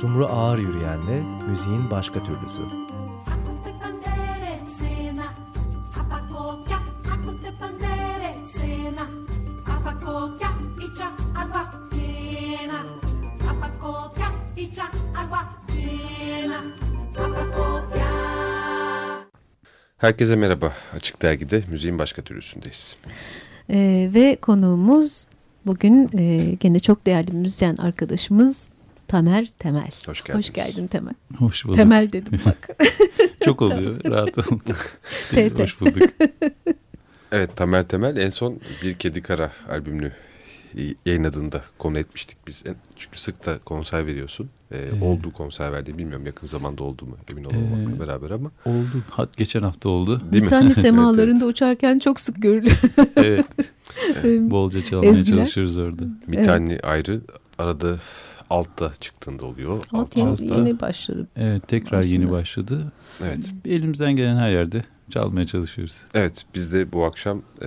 Sumru Ağır Yürüyen'le müziğin başka türlüsü. Herkese merhaba. Açık Dergi'de müziğin başka türlüsündeyiz. Ee, ve konuğumuz bugün e, gene çok değerli müzisyen arkadaşımız Tamer Temel. Hoş geldiniz. Hoş geldin Temel. Hoş bulduk. Temel dedim bak. çok oluyor. Rahat olun. TT. Hoş bulduk. Evet Tamer Temel en son Bir Kedi Kara albümünü yayınladığında konu etmiştik biz. Çünkü sık da konser veriyorsun. Ee, ee, olduğu konser verdiği bilmiyorum yakın zamanda oldu mu emin olmamakla ee, beraber ama. Oldu. Hat geçen hafta oldu. Değil bir tane semalarında evet, evet. uçarken çok sık görülüyor. evet. evet. Bolca çalmaya Ezgiler. çalışıyoruz orada. Bir tane ayrı arada altta çıktığında oluyor. Alt, Alt yeni, yeni başladı. Evet tekrar Aslında. yeni başladı. Evet. Elimizden gelen her yerde çalmaya çalışıyoruz. Evet biz de bu akşam e,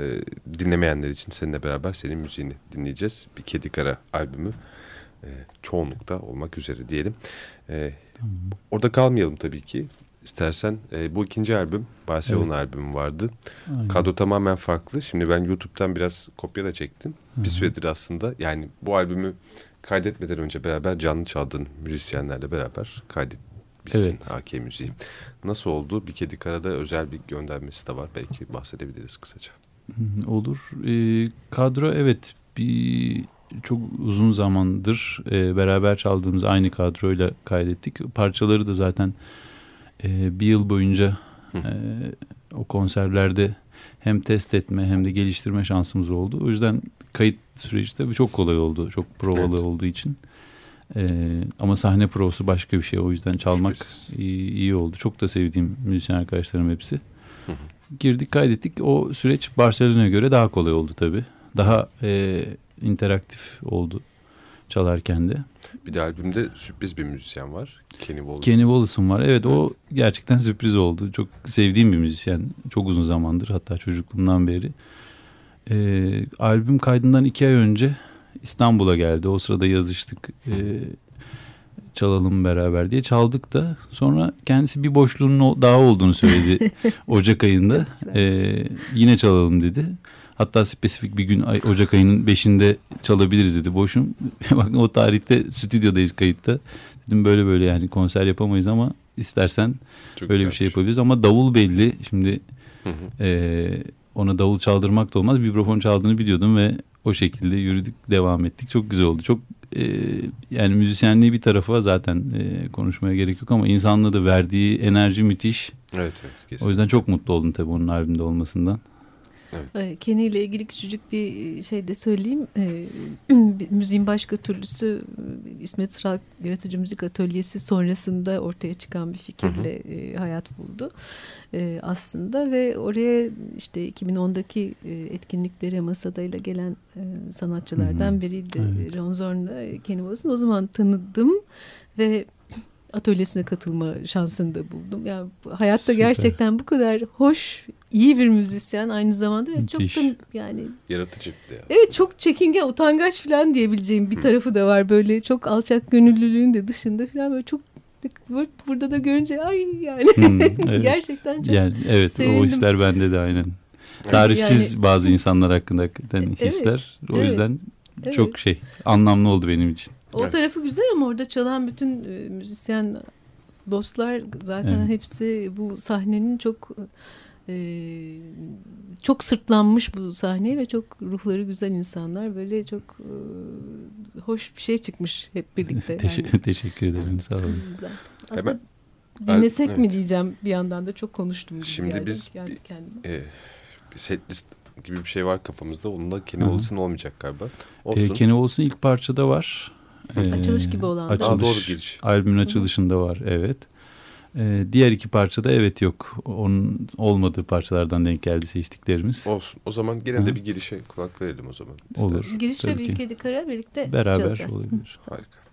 dinlemeyenler için seninle beraber senin müziğini dinleyeceğiz. Bir Kedi Kara albümü e, çoğunlukta olmak üzere diyelim. E, tamam. Orada kalmayalım tabii ki. İstersen e, bu ikinci albüm Barcelona evet. albümü vardı. Aynen. Kadro tamamen farklı. Şimdi ben YouTube'dan biraz kopya da çektim. Hı -hı. Bir süredir aslında yani bu albümü kaydetmeden önce beraber canlı çaldığın müzisyenlerle beraber kaydetmişsin evet. AK müziği. Nasıl oldu? Bir Kedi Kara'da özel bir göndermesi de var. Belki bahsedebiliriz kısaca. Olur. E, kadro evet bir çok uzun zamandır e, beraber çaldığımız aynı kadroyla kaydettik. Parçaları da zaten e, bir yıl boyunca e, o konserlerde hem test etme hem de geliştirme şansımız oldu. O yüzden kayıt süreci tabii çok kolay oldu. Çok provalı evet. olduğu için. Ee, ama sahne provası başka bir şey. O yüzden çalmak iyi, iyi oldu. Çok da sevdiğim müzisyen arkadaşlarım hepsi. Hı hı. Girdik kaydettik. O süreç Barcelona'ya göre daha kolay oldu tabii. Daha e, interaktif oldu çalarken de. Bir de albümde sürpriz bir müzisyen var. Kenny Wallace. Kenny Wallace'ın var. Evet, evet o gerçekten sürpriz oldu. Çok sevdiğim bir müzisyen. Çok uzun zamandır hatta çocukluğumdan beri. Ee, albüm kaydından iki ay önce İstanbul'a geldi. O sırada yazıştık. Ee, çalalım beraber diye çaldık da sonra kendisi bir boşluğunun daha olduğunu söyledi Ocak ayında. Ee, yine çalalım dedi. Hatta spesifik bir gün Ocak ayının 5'inde çalabiliriz dedi. Boşum. Bak o tarihte stüdyodayız kayıtta. Dedim böyle böyle yani konser yapamayız ama istersen Çok böyle bir şey yapabiliriz. Ama davul belli. Şimdi hı hı. E, ona davul çaldırmak da olmaz. Vibrafon çaldığını biliyordum ve o şekilde yürüdük, devam ettik. Çok güzel oldu. Çok e, yani müzisyenliği bir tarafa zaten e, konuşmaya gerek yok ama insanlığı da verdiği enerji müthiş. Evet, evet. Kesinlikle. O yüzden çok mutlu oldum tabii onun albümde olmasından. Evet. Ee, Kenny ile ilgili küçücük bir e, şey de söyleyeyim. E, müziğin başka türlüsü e, İsmet Sırak Yaratıcı Müzik Atölyesi sonrasında ortaya çıkan bir fikirle hı hı. E, hayat buldu. Aslında ve oraya işte 2010'daki e, etkinliklere Masada'yla gelen sanatçılardan biriydi. Evet. Ron Zorn'la Kenny Wallace'ın. O zaman tanıdım ve atölyesine katılma şansını da buldum. Yani hayatta Süper. gerçekten bu kadar hoş, iyi bir müzisyen aynı zamanda Müthiş. çok da yani yaratıcı bir de. Evet çok çekingen, utangaç falan diyebileceğim bir Hı. tarafı da var böyle çok alçak gönüllülüğün de dışında falan böyle çok burada da görünce ay yani hmm, evet. gerçekten çok yani, evet sevindim. o hisler bende de aynen. Tarifsiz yani, bazı insanlar hakkında hakikaten hisler. Evet, o yüzden evet. çok şey anlamlı oldu benim için. O evet. tarafı güzel ama orada çalan bütün e, müzisyen dostlar zaten evet. hepsi bu sahnenin çok e, çok sırtlanmış bu sahne ve çok ruhları güzel insanlar. Böyle çok e, hoş bir şey çıkmış hep birlikte. Teşekkür, yani. teşekkür ederim sağ olun. Aslında Hemen, dinlesek evet. mi diyeceğim bir yandan da çok konuştum. Şimdi biz bir, e, bir set list gibi bir şey var kafamızda. Onunla Kenny Olsen olmayacak galiba. Olsun. E, Kenny Olsen ilk parçada var. Ee, açılış gibi olan. Açılış, Aa, doğru giriş. Albümün açılışında var evet. Ee, diğer iki parçada evet yok. Onun olmadığı parçalardan denk geldi seçtiklerimiz. Olsun. O zaman gene de bir girişe kulak verelim o zaman. Olur. Giriş ve bir kedi kara birlikte Beraber çalacağız. olabilir. Harika.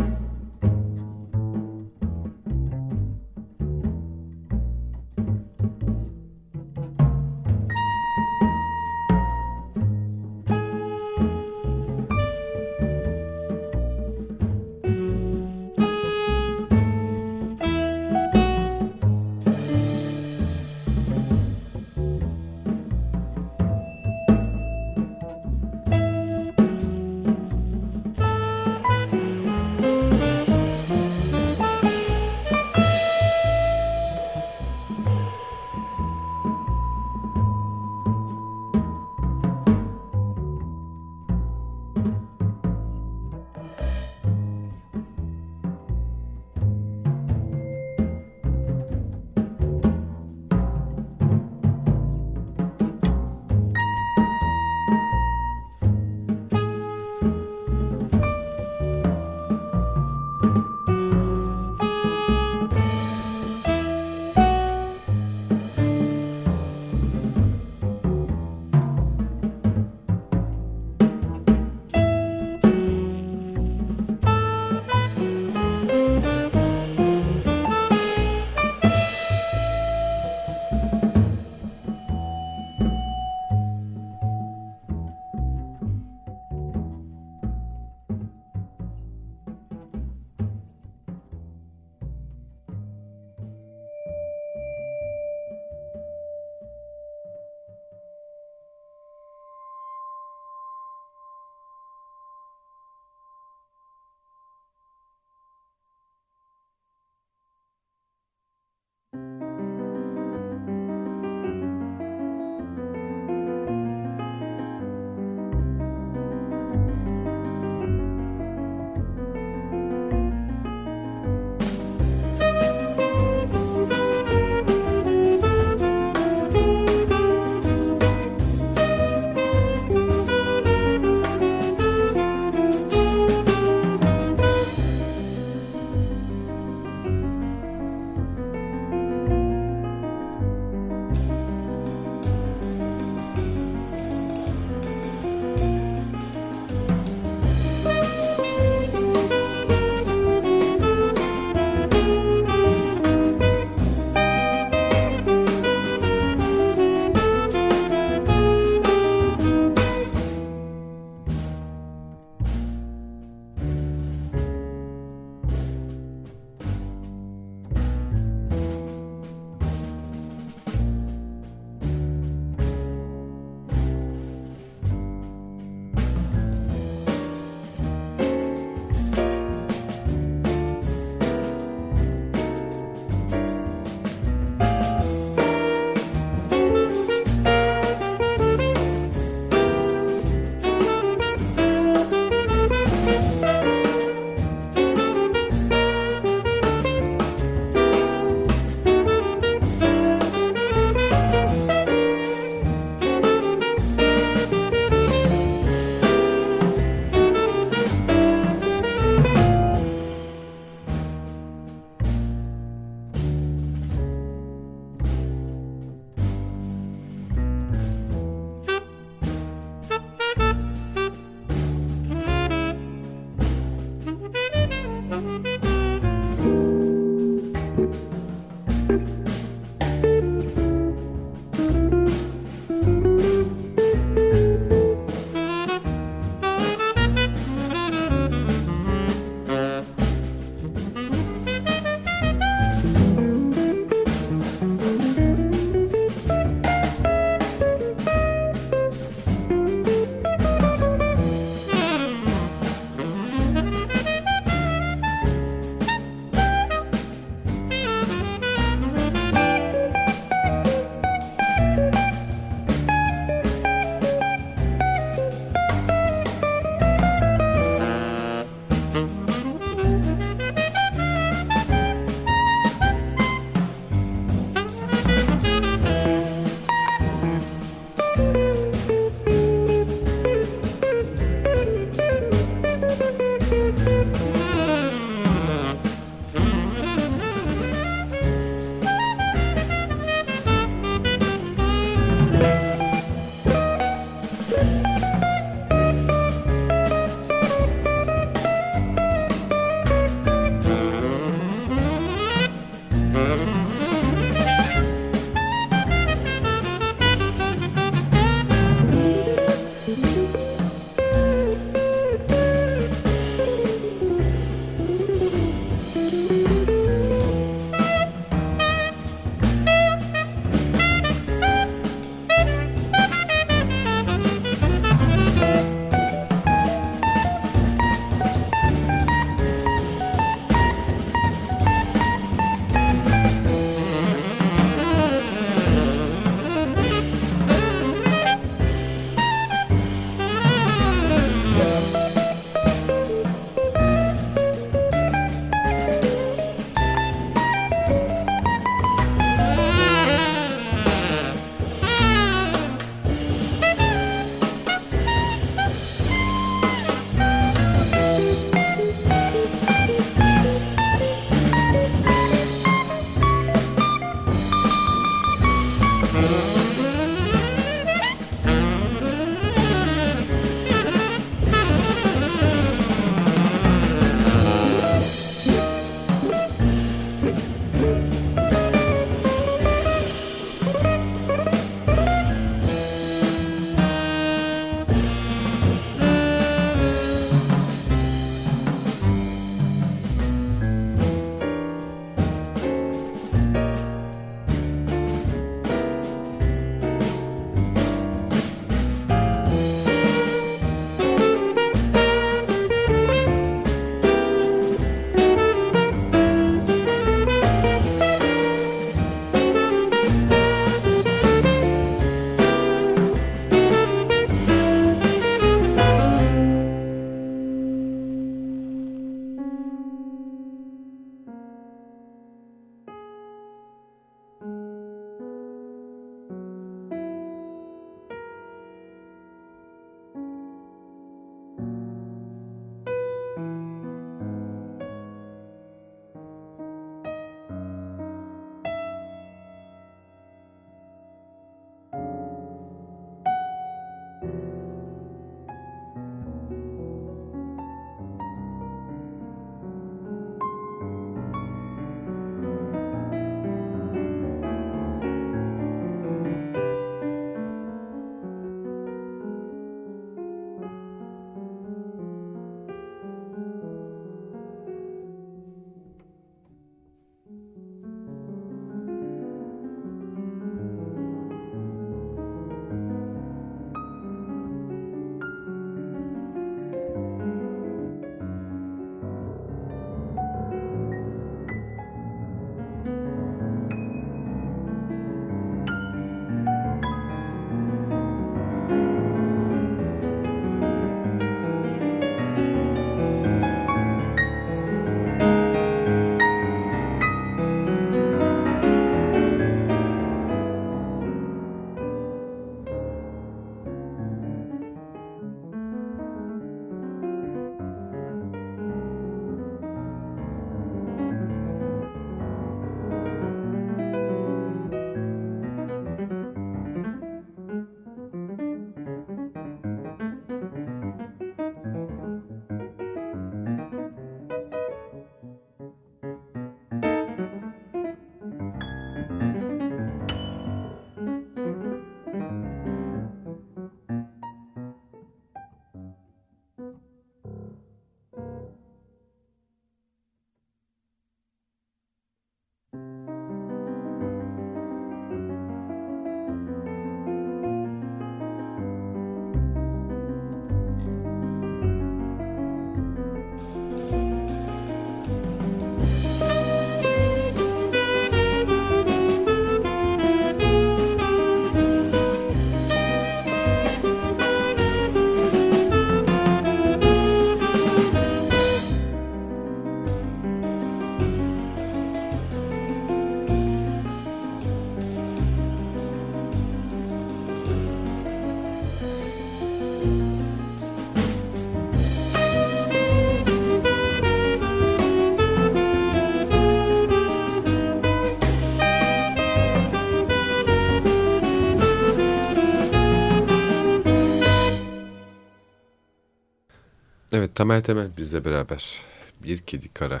Tamer Temel bizle beraber. Bir Kedi Kara.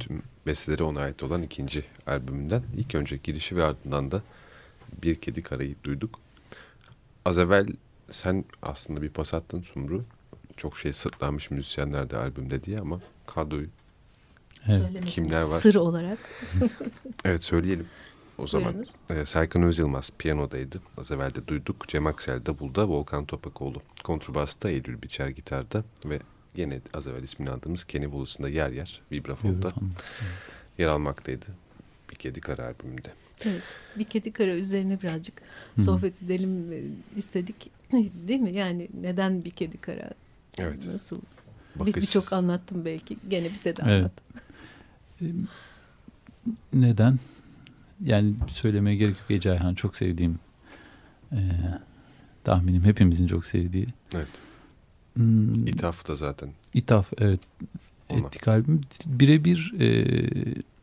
Tüm besteleri ona ait olan ikinci albümünden. İlk önce girişi ve ardından da Bir Kedi Kara'yı duyduk. Az evvel sen aslında bir pas attın Sumru. Çok şey sırtlanmış müzisyenler de albümde diye ama kadroyu Evet. Kimler var? Sır olarak. evet söyleyelim. O zaman Buyurunuz. e, Serkan Özyılmaz piyanodaydı. Az evvel de duyduk. Cem Aksel davulda, Volkan Topakoğlu kontrbasta, Eylül Biçer gitarda ve yine az evvel ismini andığımız Kenny Wallace'ın da yer yer vibrafonda Vibrafon. yer almaktaydı. Bir Kedi Kara albümünde. Evet, bir kedi kara üzerine birazcık Hı. sohbet edelim e, istedik. Değil mi? Yani neden bir kedi kara? Evet. Nasıl? Bir- Bakış. Birçok anlattım belki. Gene bize de Evet. anlat. Neden? Yani söylemeye gerek yok Ece Ayhan çok sevdiğim e, tahminim hepimizin çok sevdiği. Evet. Hmm, İthaf da zaten. İthaf evet Ona. ettik albüm. Birebir e,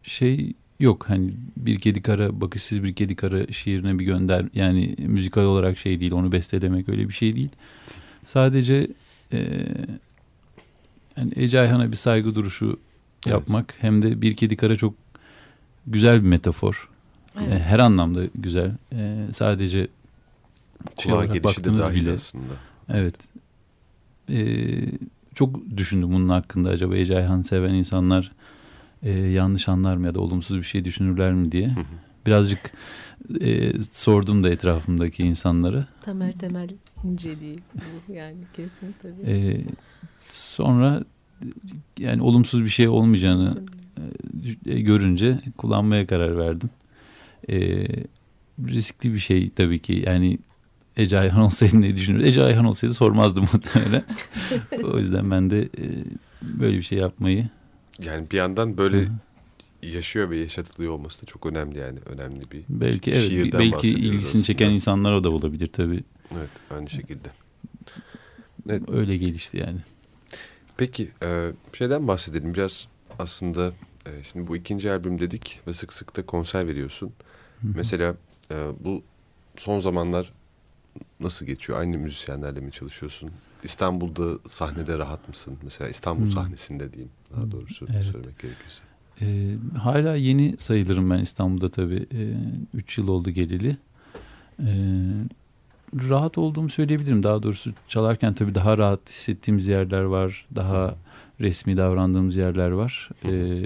şey yok hani bir kedi kara bakışsız bir kedi kara şiirine bir gönder yani müzikal olarak şey değil onu bestelemek öyle bir şey değil. Sadece e, yani Ece Ayhan'a bir saygı duruşu Evet. yapmak hem de bir kedi kara çok güzel bir metafor. Evet. E, her anlamda güzel. E, sadece şey Kulağa olarak gelişi de dahil bile aslında. Evet. Ee, çok düşündüm bunun hakkında acaba Ece Ayhan seven insanlar e, yanlış anlar mı ya da olumsuz bir şey düşünürler mi diye. Hı hı. Birazcık e, sordum da etrafımdaki insanlara. Temel temel inceliği bu yani kesin tabii. E, sonra yani olumsuz bir şey olmayacağını e, görünce kullanmaya karar verdim. E, riskli bir şey tabii ki yani Ece Ayhan olsaydı ne düşünür? Ece Ayhan olsaydı sormazdım muhtemelen. o yüzden ben de e, böyle bir şey yapmayı Yani bir yandan böyle Hı yaşıyor ve yaşatılıyor olması da çok önemli yani. Önemli bir belki evet şiirden belki ilgisini çeken aslında. insanlar o da olabilir tabii. Evet aynı şekilde. Evet. Öyle gelişti yani. Peki e, şeyden bahsedelim biraz aslında e, şimdi bu ikinci albüm dedik ve sık sık da konser veriyorsun. Hı hı. Mesela e, bu son zamanlar nasıl geçiyor? Aynı müzisyenlerle mi çalışıyorsun? İstanbul'da sahnede rahat mısın? Mesela İstanbul Hmm. sahnesinde diyeyim daha doğrusu Evet. söylemek gerekirse. Ee, hala yeni sayılırım ben İstanbul'da tabii. 3 yıl oldu geleli. Ee, rahat olduğumu söyleyebilirim. Daha doğrusu çalarken tabii daha rahat hissettiğimiz yerler var. Daha resmi davrandığımız yerler var. Ee,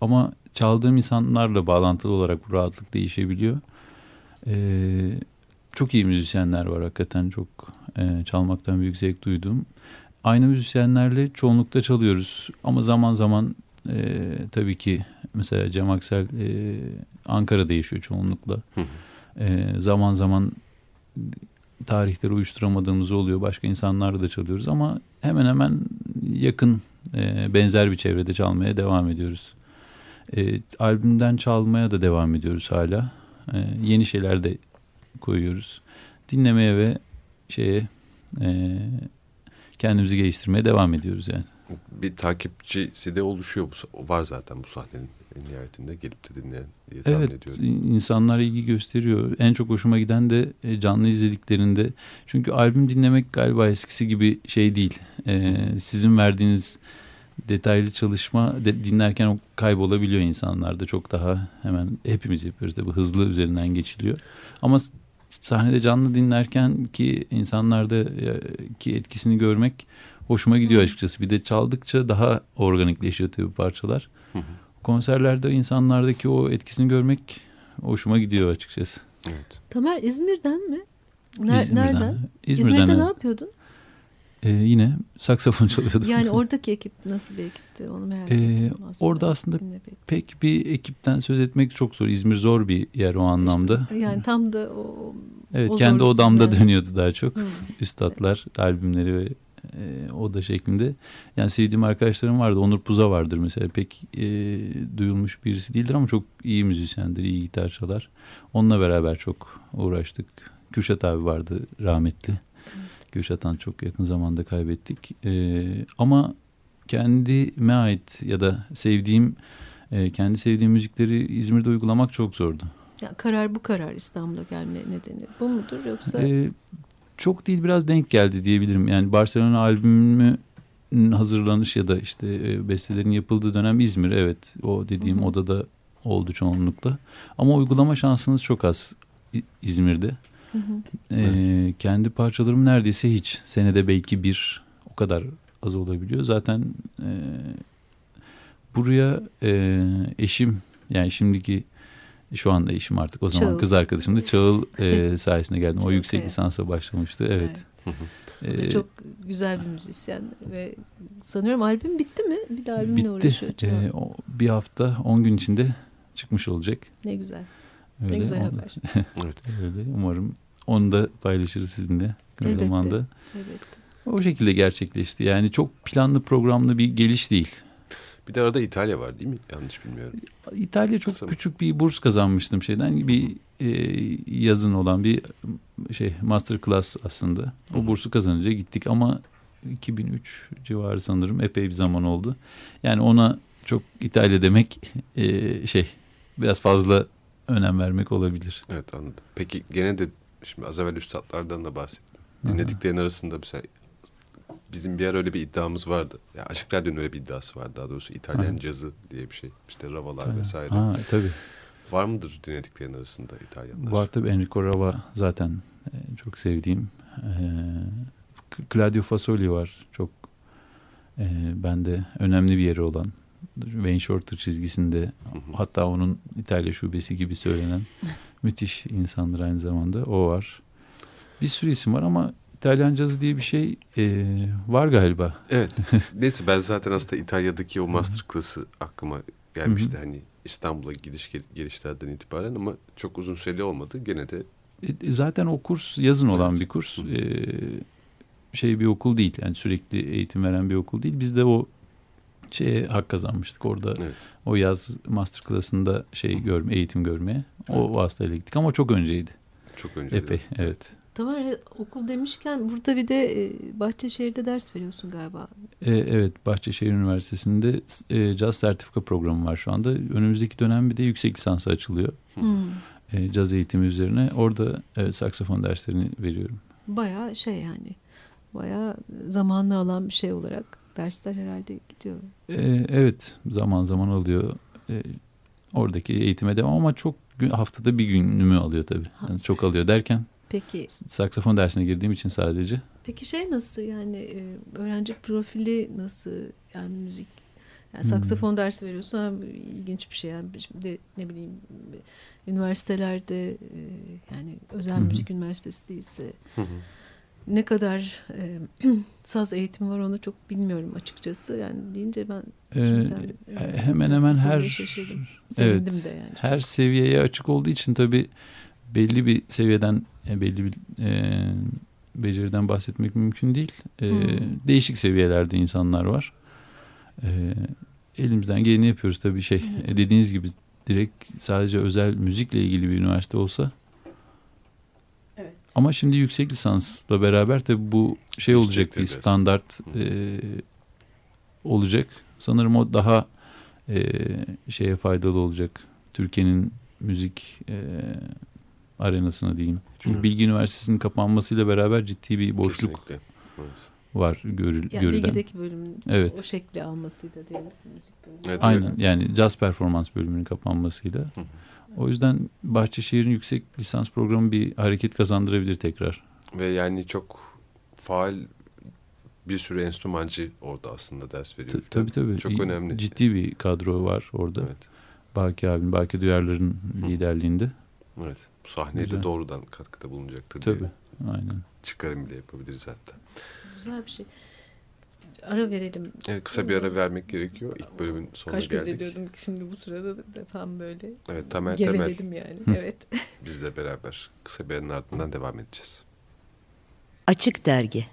ama çaldığım insanlarla bağlantılı olarak bu rahatlık değişebiliyor. Ee, çok iyi müzisyenler var hakikaten çok e, çalmaktan büyük zevk duyduğum. Aynı müzisyenlerle çoğunlukta çalıyoruz ama zaman zaman e, tabii ki mesela Cem Aksel e, Ankara'da yaşıyor çoğunlukla. E, zaman zaman tarihleri uyuşturamadığımız oluyor. Başka insanlarla da çalıyoruz ama hemen hemen yakın e, benzer bir çevrede çalmaya devam ediyoruz. E, albümden çalmaya da devam ediyoruz hala. E, yeni şeyler de koyuyoruz. Dinlemeye ve şeye e, kendimizi geliştirmeye devam ediyoruz yani. Bir takipçisi de oluşuyor. Bu, var zaten bu sahnenin en nihayetinde gelip de dinleyen diye tahmin Evet ediyorum. insanlar ilgi gösteriyor. En çok hoşuma giden de e, canlı izlediklerinde. Çünkü albüm dinlemek galiba eskisi gibi şey değil. E, sizin verdiğiniz detaylı çalışma de, dinlerken kaybolabiliyor insanlarda. Çok daha hemen hepimiz yapıyoruz tabii hızlı üzerinden geçiliyor. Ama sahnede canlı dinlerken ki insanlarda e, ki etkisini görmek hoşuma gidiyor açıkçası. Bir de çaldıkça daha organikleşiyor tabii parçalar. Hı hı. Konserlerde insanlardaki o etkisini görmek hoşuma gidiyor açıkçası. Evet. Tamer İzmir'den mi? Ner- İzmir'den. Nereden? İzmir'den. İzmir'de ne evet. yapıyordun? Ee, yine saksafon çalıyordum. Yani oradaki ekip nasıl bir ekipti onu merak Ee, ettim aslında. orada aslında bir- pek bir ekipten söz etmek çok zor. İzmir zor bir yer o anlamda. Yani tam da o... evet o kendi odamda yani. dönüyordu daha çok. Hı. Üstadlar, albümleri ve e, oda şeklinde. Yani sevdiğim arkadaşlarım vardı. Onur Puza vardır mesela. Pek e, duyulmuş birisi değildir ama çok iyi müzisyendir, iyi gitar çalar. Onunla beraber çok uğraştık. Kürşat abi vardı rahmetli. Kürşat'tan çok yakın zamanda kaybettik. E, ama kendime ait ya da sevdiğim, e, kendi sevdiğim müzikleri İzmir'de uygulamak çok zordu. Ya karar bu karar İstanbul'a gelme nedeni. Bu mudur yoksa? Ee, çok değil biraz denk geldi diyebilirim. Yani Barcelona albümü hazırlanış ya da işte e, bestelerin yapıldığı dönem İzmir. Evet o dediğim Hı hı. odada oldu çoğunlukla. Ama uygulama şansınız çok az İzmir'de. Hı hı. Ee, kendi parçalarım neredeyse hiç. Senede belki bir o kadar az olabiliyor. Zaten e, buraya e, eşim yani şimdiki şu anda eşim artık o zaman Çağıl. kız arkadaşım da Çağıl e, sayesinde geldim. O Çağıl yüksek Kaya. lisansa başlamıştı. Evet. O da Ee, çok güzel bir müzisyen ve sanıyorum albüm bitti mi? Bir de albümle bitti. uğraşıyor. Ee, o bir hafta 10 gün içinde çıkmış olacak. ne güzel. Öyle. Ne güzel O- haber. Evet. Öyle. Umarım onu da paylaşırız sizinle. Ne Elbette. zamanda. Evet. O şekilde gerçekleşti. Yani çok planlı programlı bir geliş değil. Bir de arada İtalya var değil mi? Yanlış bilmiyorum. İtalya çok Kısa mı? küçük bir burs kazanmıştım şeyden. Bir e, yazın olan bir şey master class aslında. O hı. bursu kazanınca gittik ama 2003 civarı sanırım epey bir zaman oldu. Yani ona çok İtalya demek e, şey biraz fazla önem vermek olabilir. Evet anladım. Peki gene de şimdi az evvel üstadlardan da bahsettim. Dinlediklerin arasında mesela bizim bir ara öyle bir iddiamız vardı. Ya Aşık Radyo'nun öyle bir iddiası var daha doğrusu. İtalyan Aha. cazı diye bir şey. İşte ravalar Tabii. vesaire. Ha, tabii. Var mıdır dinlediklerin arasında İtalyanlar? Var tabii Enrico Rava zaten e, çok sevdiğim. E, Claudio Fasoli var. Çok e, bende önemli bir yeri olan. Wayne Shorter çizgisinde Hı hı. hatta onun İtalya şubesi gibi söylenen müthiş insandır aynı zamanda. O var. Bir sürü isim var ama İtalyan cazı diye bir şey e, var galiba. Evet. Neyse ben zaten aslında İtalya'daki o masterclass'ı aklıma gelmişti. Hani İstanbul'a gidiş gel- gelişlerden itibaren ama çok uzun süreli olmadı. Gene de E, Zaten o kurs yazın olan Evet. bir kurs. Hı. E, şey bir okul değil. Yani sürekli eğitim veren bir okul değil. Biz de o şeye hak kazanmıştık orada. Evet. O yaz masterclass'ında şey görme, eğitim görmeye. O vasıtayla gittik ama çok önceydi. çok önce. Epey evet. Tamam okul demişken burada bir de e, Bahçeşehir'de ders veriyorsun galiba. E, evet Bahçeşehir Üniversitesi'nde e, caz sertifika programı var şu anda. Önümüzdeki dönem bir de yüksek lisansı açılıyor. Hmm. E, caz eğitimi üzerine. Orada evet, saksafon derslerini veriyorum. Bayağı şey yani. Bayağı zamanlı alan bir şey olarak dersler herhalde gidiyor. E, evet zaman zaman alıyor. E, oradaki eğitime devam ama çok gün, haftada bir günümü alıyor tabii. Yani çok alıyor derken Peki saksafon dersine girdiğim için sadece. peki şey nasıl yani e, öğrenci profili nasıl yani müzik yani Hmm. saksafon dersi veriyorsun ha, ilginç bir şey yani şimdi ne bileyim üniversitelerde e, yani özel hı. müzik üniversitesi değilse Hı hı. Ne kadar e, saz eğitimi var onu çok bilmiyorum açıkçası yani deyince ben E, şimdi sen, e, hemen hemen her şaşırdım. evet, de yani. her seviyeye açık olduğu için tabii belli bir seviyeden e, belli bir e, beceriden bahsetmek mümkün değil. E, Hmm. Değişik seviyelerde insanlar var. E, elimizden geleni yapıyoruz tabii şey. Evet. e, dediğiniz gibi direkt sadece özel müzikle ilgili bir üniversite olsa. Evet. Ama şimdi yüksek lisansla beraber tabii bu şey olacak bir standart e, olacak. Sanırım o daha e, şeye faydalı olacak. Türkiye'nin müzik e, arenasına diyeyim. Çünkü Hı. Bilgi Üniversitesi'nin kapanmasıyla beraber ciddi bir boşluk Kesinlikle. Evet. var görül, Yani görülen. bilgideki bölümün Evet. o şekli almasıyla diyelim müzik bölümü. Evet, Aynen yani caz performans bölümünün kapanmasıyla. Hı hı. O yüzden Bahçeşehir'in yüksek lisans programı bir hareket kazandırabilir tekrar. Ve yani çok faal bir sürü enstrümancı orada aslında ders veriyor. T- tabii tabii. Çok İyi- önemli. Ciddi bir kadro var orada. Evet. Baki abim, Baki Duyarlar'ın Hı. liderliğinde. Evet. Bu sahneye Güzel. de doğrudan katkıda bulunacaktır Tabii. diye Aynen. çıkarım bile yapabiliriz hatta. Güzel bir şey. Ara verelim. Evet, kısa bir ara vermek gerekiyor. İlk bölümün sonuna Kaş göz geldik. ediyordum şimdi bu sırada da tam böyle Evet Temel geveledim yani. Hı. Evet. bizle beraber kısa bir aranın ardından devam edeceğiz. Açık Dergi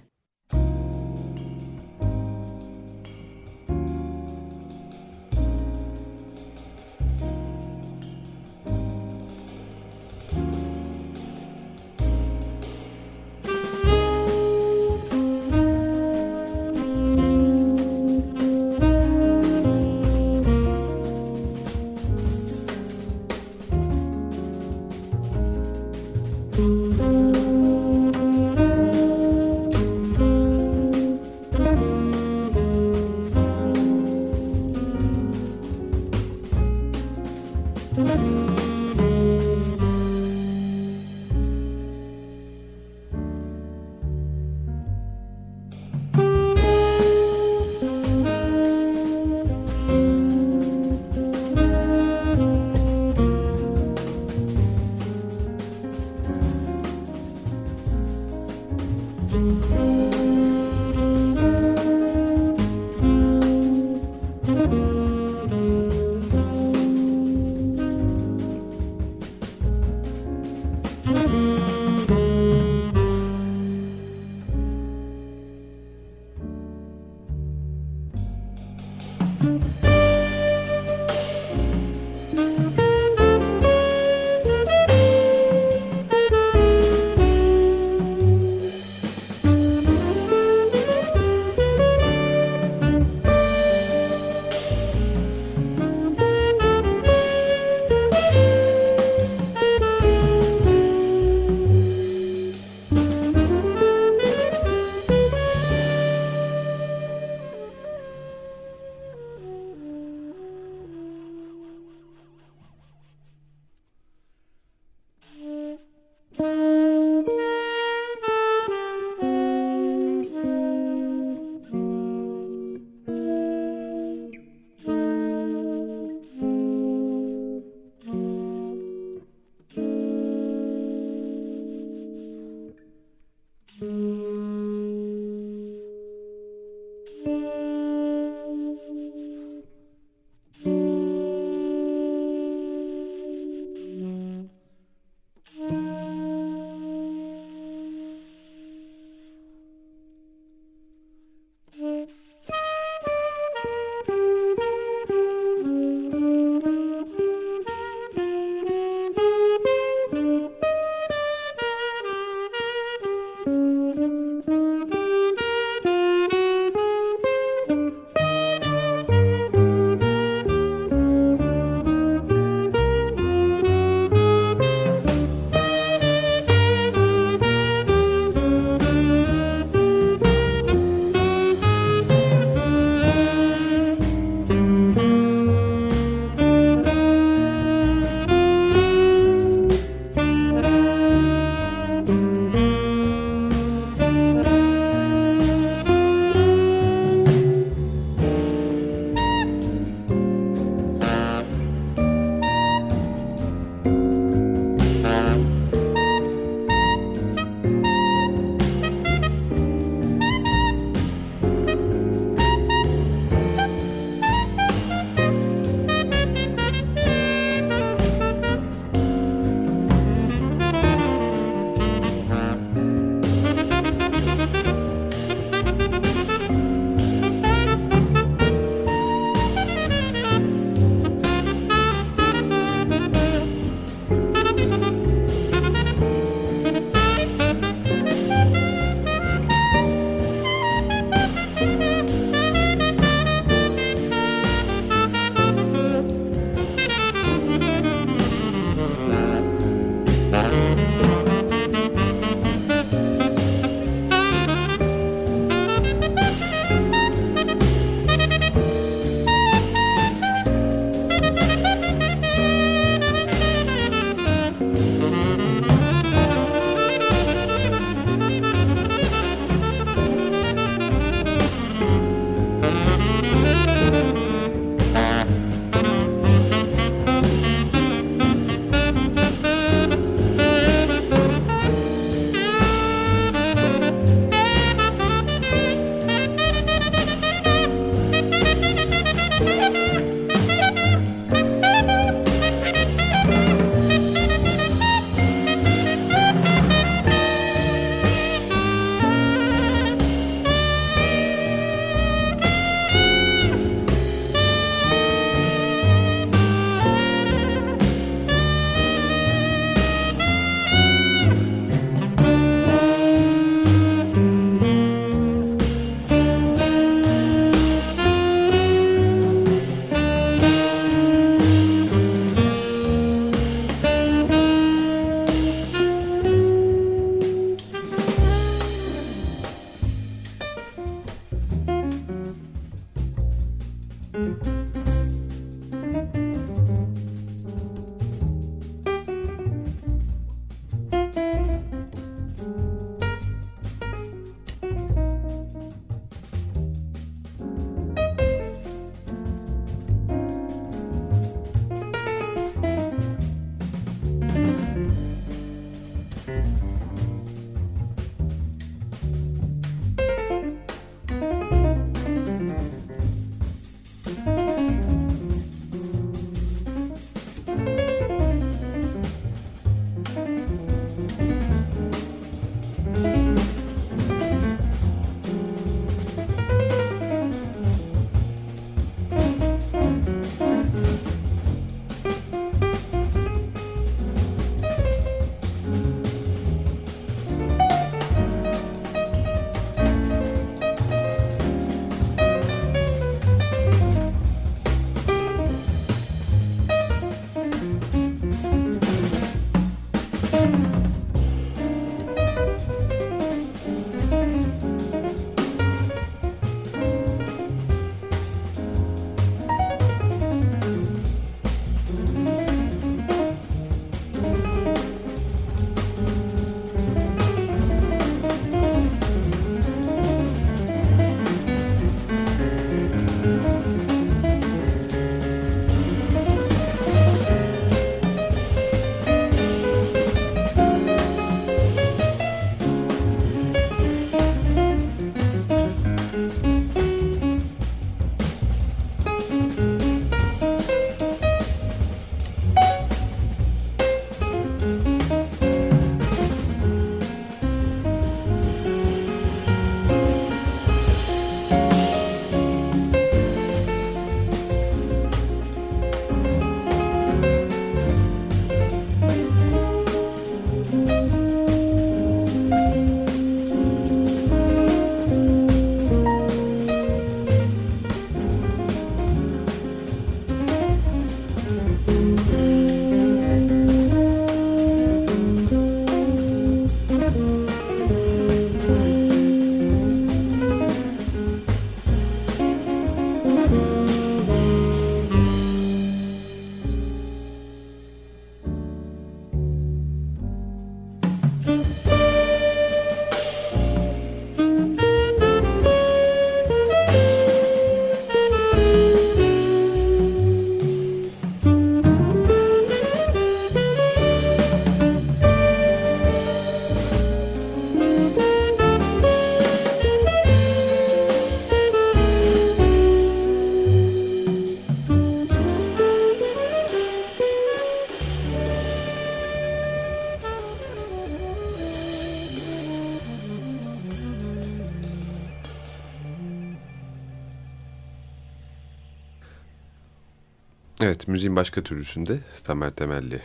Evet, müziğin başka türlüsünde Tamer Temelli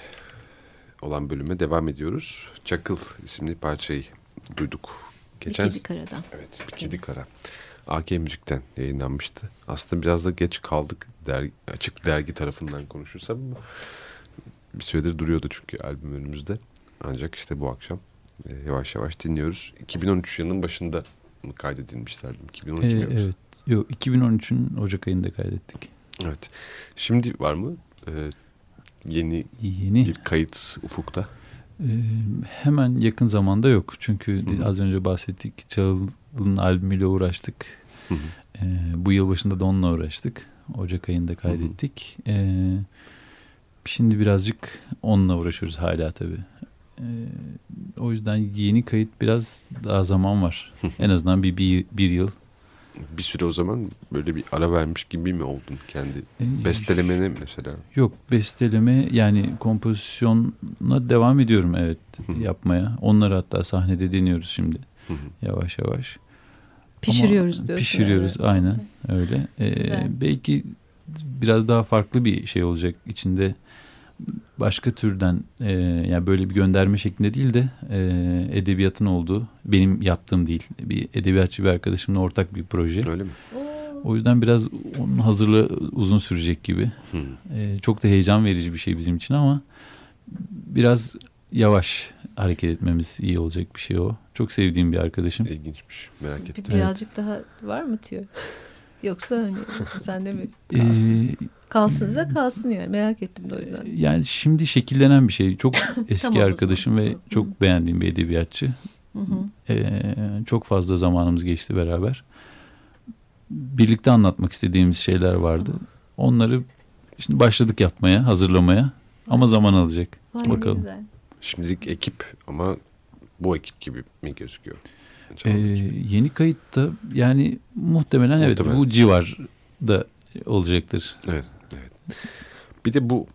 olan bölüme devam ediyoruz. Çakıl isimli parçayı duyduk. Geçen... Bir kedi karadan. Evet, bir kedi kara. AK Müzik'ten yayınlanmıştı. Aslında biraz da geç kaldık. Dergi, açık dergi tarafından konuşursam bir süredir duruyordu çünkü albüm önümüzde. Ancak işte bu akşam e, yavaş yavaş dinliyoruz. 2013 yılının başında mı kaydedilmişti albüm? 2012 ee, mi yoksa? Evet. Yok 2013'ün Ocak ayında kaydettik. Evet. Şimdi var mı ee, yeni, yeni bir kayıt ufukta? Ee, hemen yakın zamanda yok. Çünkü Hı-hı. az önce bahsettik. Çağıl'ın albümüyle uğraştık. Ee, bu yıl başında da onunla uğraştık. Ocak ayında kaydettik. Ee, şimdi birazcık onunla uğraşıyoruz hala tabii. Ee, o yüzden yeni kayıt biraz daha zaman var. en azından bir, bir, bir yıl bir süre o zaman böyle bir ara vermiş gibi mi oldun kendi e, bestelemene mesela? Yok besteleme yani kompozisyona devam ediyorum evet yapmaya. Onları hatta sahnede deniyoruz şimdi yavaş yavaş. Pişiriyoruz diyorsun. Pişiriyoruz yani. aynen öyle. Ee, belki biraz daha farklı bir şey olacak içinde başka türden e, yani böyle bir gönderme şeklinde değil de e, edebiyatın olduğu benim yaptığım değil bir edebiyatçı bir arkadaşımla ortak bir proje. Öyle mi? O yüzden biraz onun hazırlığı uzun sürecek gibi. Hmm. E, çok da heyecan verici bir şey bizim için ama biraz yavaş hareket etmemiz iyi olacak bir şey o. Çok sevdiğim bir arkadaşım. İlginçmiş merak ettim. Birazcık evet. daha var mı diyor? Yoksa hani sen de mi kalsın? Ee, Kalsınıza kalsın yani merak ettim de o yüzden. Yani şimdi şekillenen bir şey. Çok eski arkadaşım ve çok beğendiğim bir edebiyatçı. Ee, çok fazla zamanımız geçti beraber. Birlikte anlatmak istediğimiz şeyler vardı. Onları şimdi başladık yapmaya, hazırlamaya. Ama zaman alacak. Vay Bakalım. Güzel. Şimdilik ekip ama bu ekip gibi mi gözüküyor? Ee, yeni kayıtta yani muhtemelen, muhtemelen evet bu civarda olacaktır. Evet. Evet. Bir de bu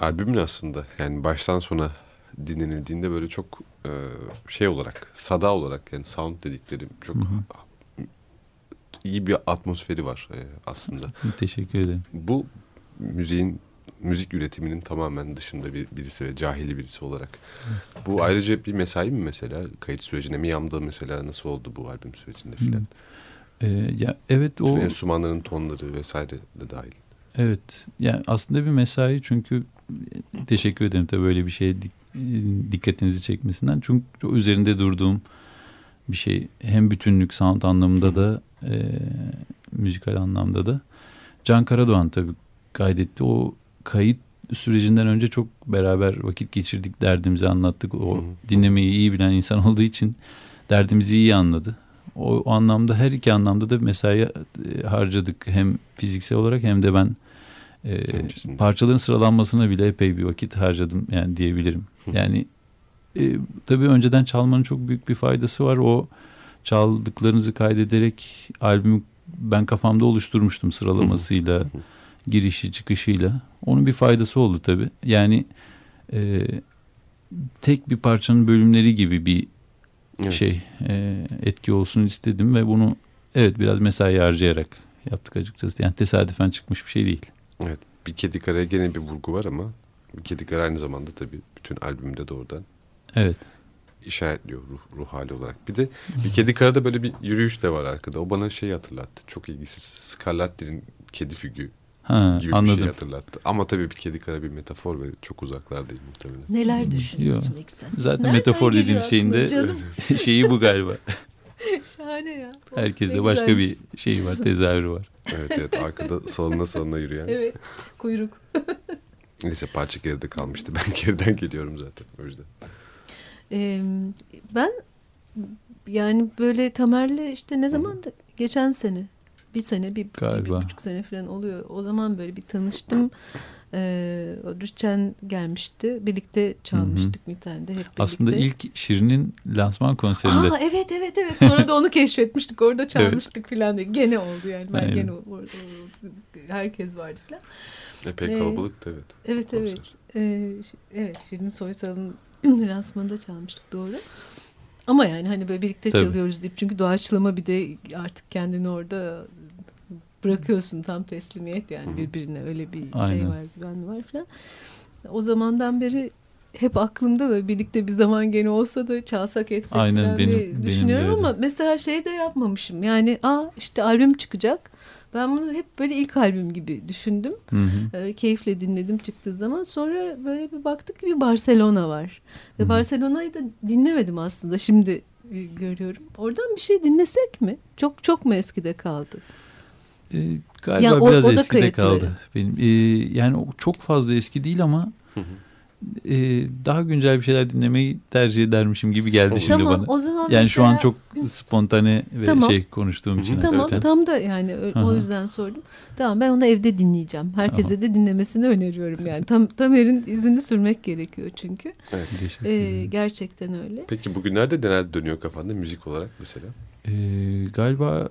albümün aslında yani baştan sona dinlenildiğinde böyle çok e, şey olarak sada olarak yani sound dediklerim çok hı hı. iyi bir atmosferi var e, aslında. Teşekkür ederim. Bu müziğin müzik üretiminin tamamen dışında bir birisi ve cahili birisi olarak. Evet. Bu ayrıca bir mesai mi mesela kayıt sürecinde mi yamda mesela nasıl oldu bu albüm sürecinde filan? Ee, ya evet o enstrümanların tonları vesaire de dahil. Evet. Yani aslında bir mesai çünkü teşekkür ederim tabii böyle bir şeye dik, dikkatinizi çekmesinden. Çünkü üzerinde durduğum bir şey hem bütünlük sound anlamında da e, müzikal anlamda da. Can Karadoğan tabii kaydetti. O kayıt sürecinden önce çok beraber vakit geçirdik. Derdimizi anlattık. O Hı hı. dinlemeyi iyi bilen insan olduğu için derdimizi iyi anladı. O, o anlamda her iki anlamda da mesai e, harcadık. Hem fiziksel olarak hem de ben e, parçaların sıralanmasına bile epey bir vakit harcadım yani diyebilirim. Yani e, tabii önceden çalmanın çok büyük bir faydası var. O çaldıklarınızı kaydederek albümü ben kafamda oluşturmuştum sıralamasıyla, girişi çıkışıyla. Onun bir faydası oldu tabii. Yani e, tek bir parçanın bölümleri gibi bir Evet. şey e, etki olsun istedim ve bunu evet biraz mesai harcayarak yaptık açıkçası. Yani tesadüfen çıkmış bir şey değil. Bir kedi karaya gene bir vurgu var ama bir kedi kara aynı zamanda tabii bütün albümde de oradan Evet. işaretliyor ruh, ruh hali olarak. Bir de bir kedi karada böyle bir yürüyüş de var arkada. O bana şey hatırlattı. Çok ilgisiz. Scarlatti'nin kedi figürü Ha, gibi bir anladım. şey hatırlattı. Ama tabii bir kedi kara bir metafor ve çok uzaklar değil muhtemelen. Neler düşünüyorsun ilk sen? Zaten Nereden metafor dediğim şeyin aklına de Canım şeyi bu galiba. şahane ya. Oh, Herkeste başka güzelmiş. bir şey var, tezahürü var. Evet evet arkada salına salına yürüyen. Evet kuyruk. Neyse parça geride kalmıştı. Ben geriden geliyorum zaten o yüzden. Ee, ben yani böyle Tamer'le işte ne zaman da geçen sene bir sene bir, bir, bir Galiba. buçuk sene falan oluyor. O zaman böyle bir tanıştım. Ee, Rüçen gelmişti. Birlikte çalmıştık bir tane de hep birlikte. Aslında ilk Şirin'in lansman konserinde Aa, evet evet evet. Sonra da onu keşfetmiştik. Orada çalmıştık falan diye. Gene oldu yani. Ben Aynen. gene orada herkes vardı falan. Epey Ee, kalabalıktı evet. Evet konser. evet. Ee, evet Şirin Soysal'ın lansmanında çalmıştık doğru. Ama yani hani böyle birlikte Tabii. çalıyoruz deyip çünkü doğaçlama bir de artık kendini orada bırakıyorsun tam teslimiyet yani birbirine öyle bir şey Aynen. var güven var falan. O zamandan beri hep aklımda böyle birlikte bir zaman gene olsa da çalsak etsek Aynen, falan benim- diye benim düşünüyorum öyle. ama mesela şey de yapmamışım yani aa işte albüm çıkacak ben bunu hep böyle ilk albüm gibi düşündüm. Hı hı. Öyle keyifle dinledim çıktığı zaman. Sonra böyle bir baktık ki bir Barcelona var. Ve Hı. Barcelona'yı da dinlemedim aslında. Şimdi e, görüyorum. Oradan bir şey dinlesek mi? Çok çok mu eskide kaldı? Ee, galiba Yani o- biraz o eskide kaldı. Benim Ee, yani o çok fazla eski değil ama Hı hı. e, daha güncel bir şeyler dinlemeyi tercih edermişim gibi geldi Olur. şimdi tamam bana. o zaman Yani şu an mesela- çok spontane ve Tamam. şey konuştuğum için. Tamam hakikaten. tam da yani o yüzden sordum. Tamam ben onu evde dinleyeceğim. Herkese de dinlemesini öneriyorum yani. Tam Tamer'in izini sürmek gerekiyor çünkü. Teşekkür Ee, gerçekten öyle. Peki bugünlerde neler dönüyor kafanda müzik olarak mesela? Ee, galiba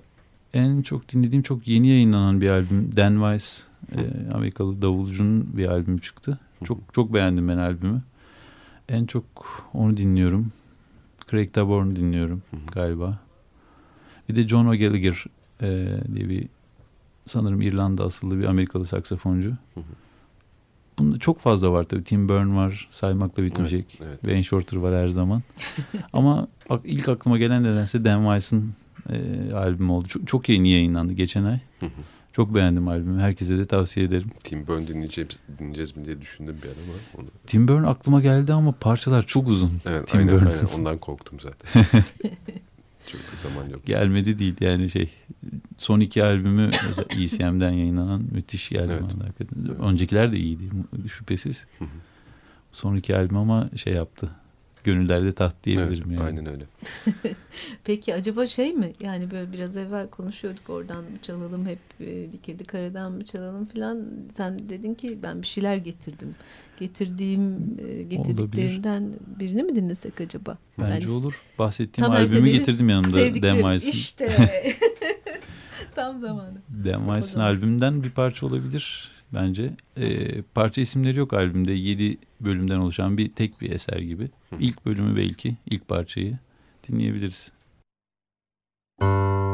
en çok dinlediğim çok yeni yayınlanan bir albüm. Dan Weiss, e, Amerikalı davulcunun bir albümü çıktı. Çok çok beğendim ben albümü. En çok onu dinliyorum. Craig Taborn'u dinliyorum Hı hı. galiba. Bir de John O'Gallagher e, diye bir sanırım İrlanda asıllı bir Amerikalı saksafoncu. Hı hı. Bunda çok fazla var tabii. Tim Byrne var saymakla bitmeyecek. Evet. Wayne Shorter var her zaman. Ama ilk aklıma gelen nedense Dan Weiss'ın e, albümü oldu. Çok, çok yeni yayınlandı geçen ay. Hı hı. Çok beğendim albümü. Herkese de tavsiye ederim. Tim Byrne dinleyeceğiz, dinleyeceğiz mi diye düşündüm bir an ama onu... Tim Byrne aklıma geldi ama parçalar çok uzun. Evet Tim aynen, aynen ondan korktum zaten. Çok da zaman yok. Gelmedi değil yani şey. Son iki albümü ECM'den yayınlanan müthiş geldi Evet. bana hakikaten. Öncekiler de iyiydi şüphesiz. Son iki albüm ama şey yaptı. Gönüllerde taht diyebilirim Evet, yani. Aynen öyle. Peki acaba şey mi? Yani böyle biraz evvel konuşuyorduk oradan mı çalalım hep e, bir kedi karadan mı çalalım filan. Sen dedin ki ben bir şeyler getirdim. Getirdiğim e, getirdiklerinden birini mi dinlesek acaba? Bence Yani olur. Bahsettiğim albümü getirdim Sevdiklerim Weiss'in. işte. Tam zamanı. Zaman. albümünden bir parça olabilir bence. Ee, parça isimleri yok albümde. 7 bölümden oluşan bir tek bir eser gibi. İlk bölümü belki, ilk parçayı dinleyebiliriz. Evet.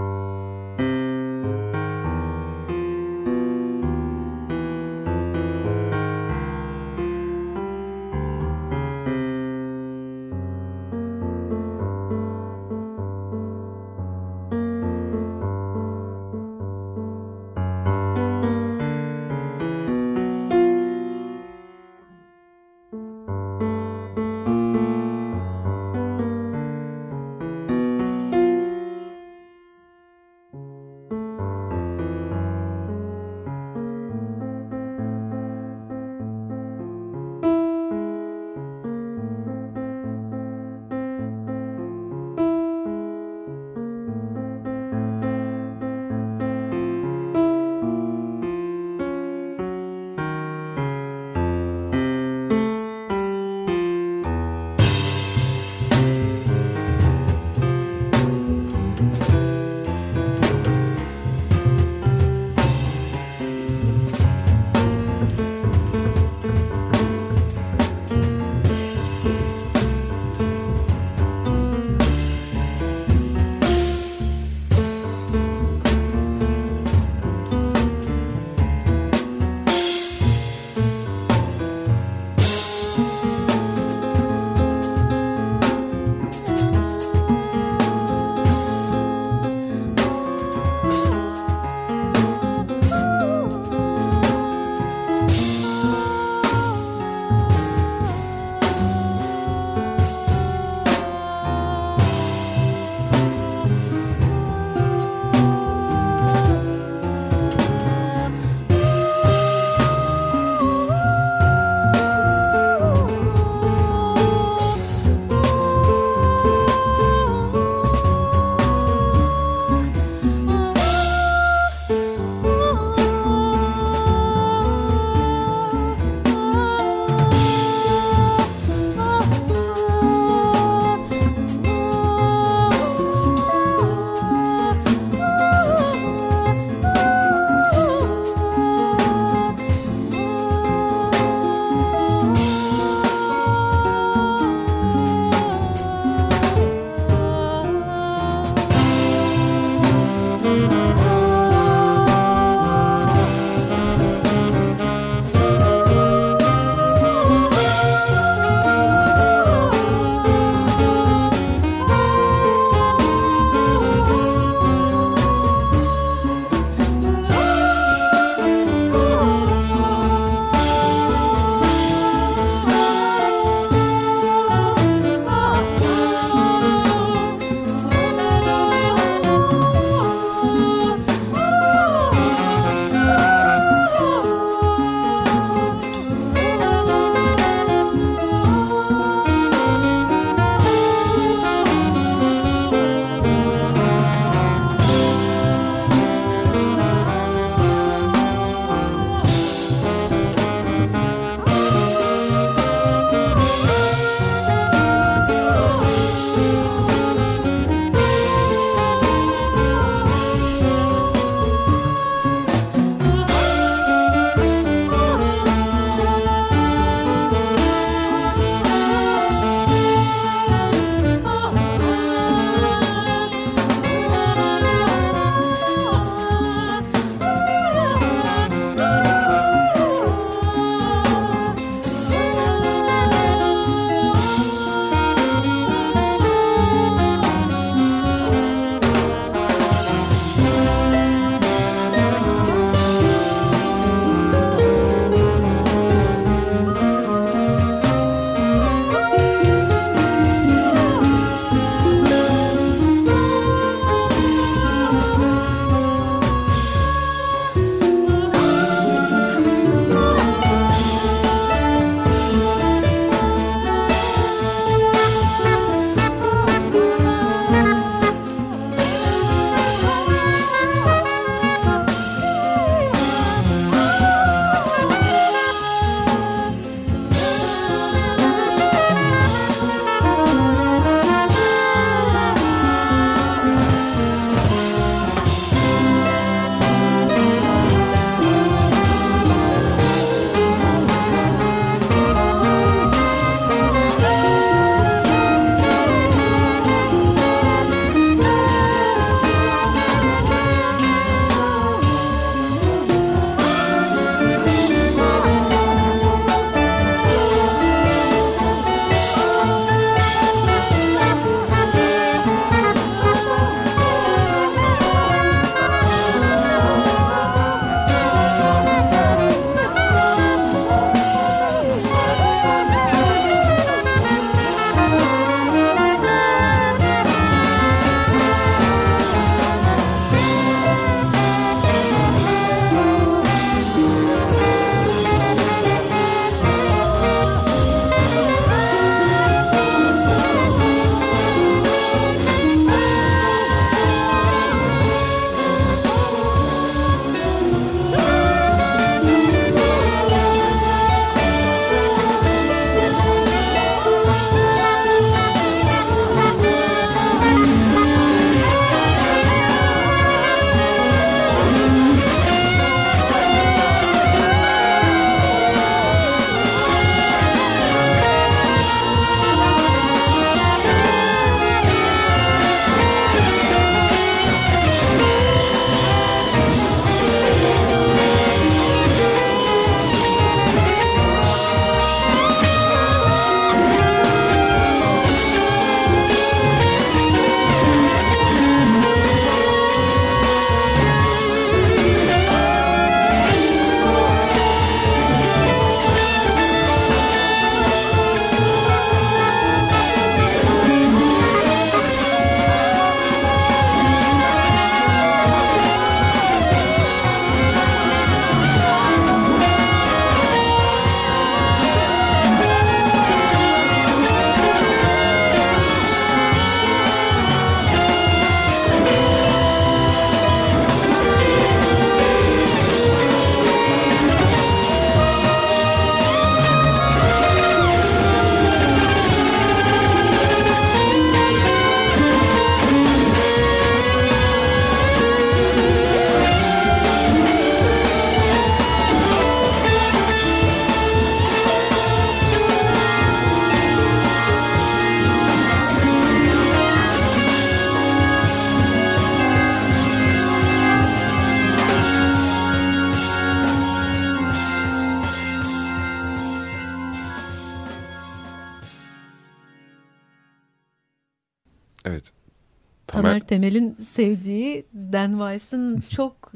Temel'in sevdiği Dan Weiss'ın çok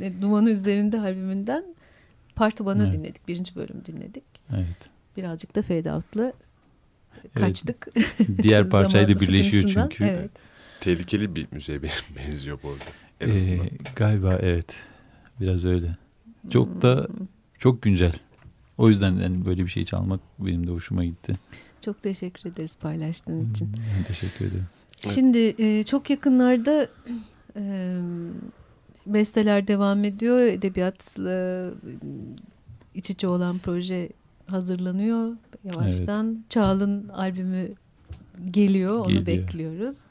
e, Dumanı Üzerinde albümünden Part One'ı Evet. dinledik. Birinci bölüm dinledik. Evet. Birazcık da Fade Out'la kaçtık. Diğer parçayla birleşiyor çünkü. Evet. tehlikeli bir müziğe benziyor bu arada. Ee, galiba evet. Biraz öyle. Çok da çok güncel. O yüzden yani böyle bir şey çalmak benim de hoşuma gitti. Çok teşekkür ederiz paylaştığın için. Ben teşekkür ederim. Evet. Şimdi e, çok yakınlarda e, besteler devam ediyor. Edebiyatla e, iç içe olan proje hazırlanıyor yavaştan. Çağl'ın albümü geliyor. Onu Geliyor. bekliyoruz.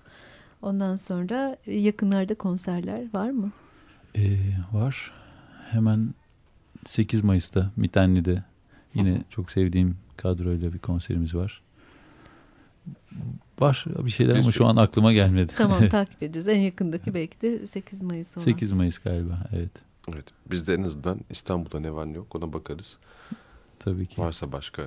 Ondan sonra yakınlarda konserler var mı? Ee, var. Hemen 8 Mayıs'ta Mitenli'de yine çok sevdiğim kadroyla bir konserimiz var. Var bir şeyler ama şu an aklıma gelmedi. Tamam takip edeceğiz. En yakındaki belki de 8 Mayıs olan. 8 Mayıs galiba evet. Evet. Biz de en azından İstanbul'da ne var ne yok ona bakarız. Tabii ki. Varsa başka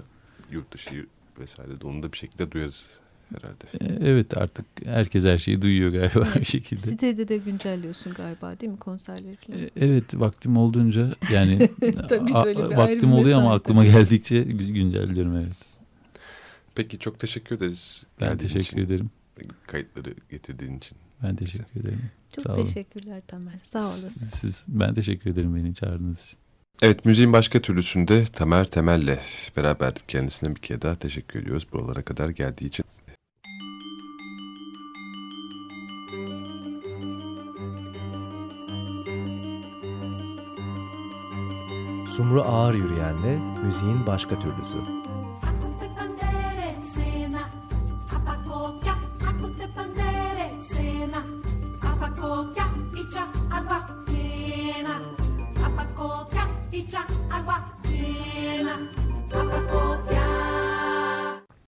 yurt dışı vesaire de onu da bir şekilde duyarız herhalde. Ee, Evet artık herkes her şeyi duyuyor galiba bir şekilde. Sitede de güncelliyorsun galiba değil mi konserleri? Ee, Evet vaktim olduğunca yani Tabii vaktim oluyor ama aklıma geldikçe gü- güncelliyorum evet. Peki çok teşekkür ederiz. Ben teşekkür için, ederim. Kayıtları getirdiğin için. Ben teşekkür ederim. Çok Sağ olun. teşekkürler Tamer. Sağ olasın. Siz, ben teşekkür ederim beni çağırdığınız için. Evet müziğin başka türlüsünde Tamer Temel'le beraberdik. Kendisine bir kere daha teşekkür ediyoruz buralara kadar geldiği için. Sumru Ağır Yürüyen'le müziğin başka türlüsü.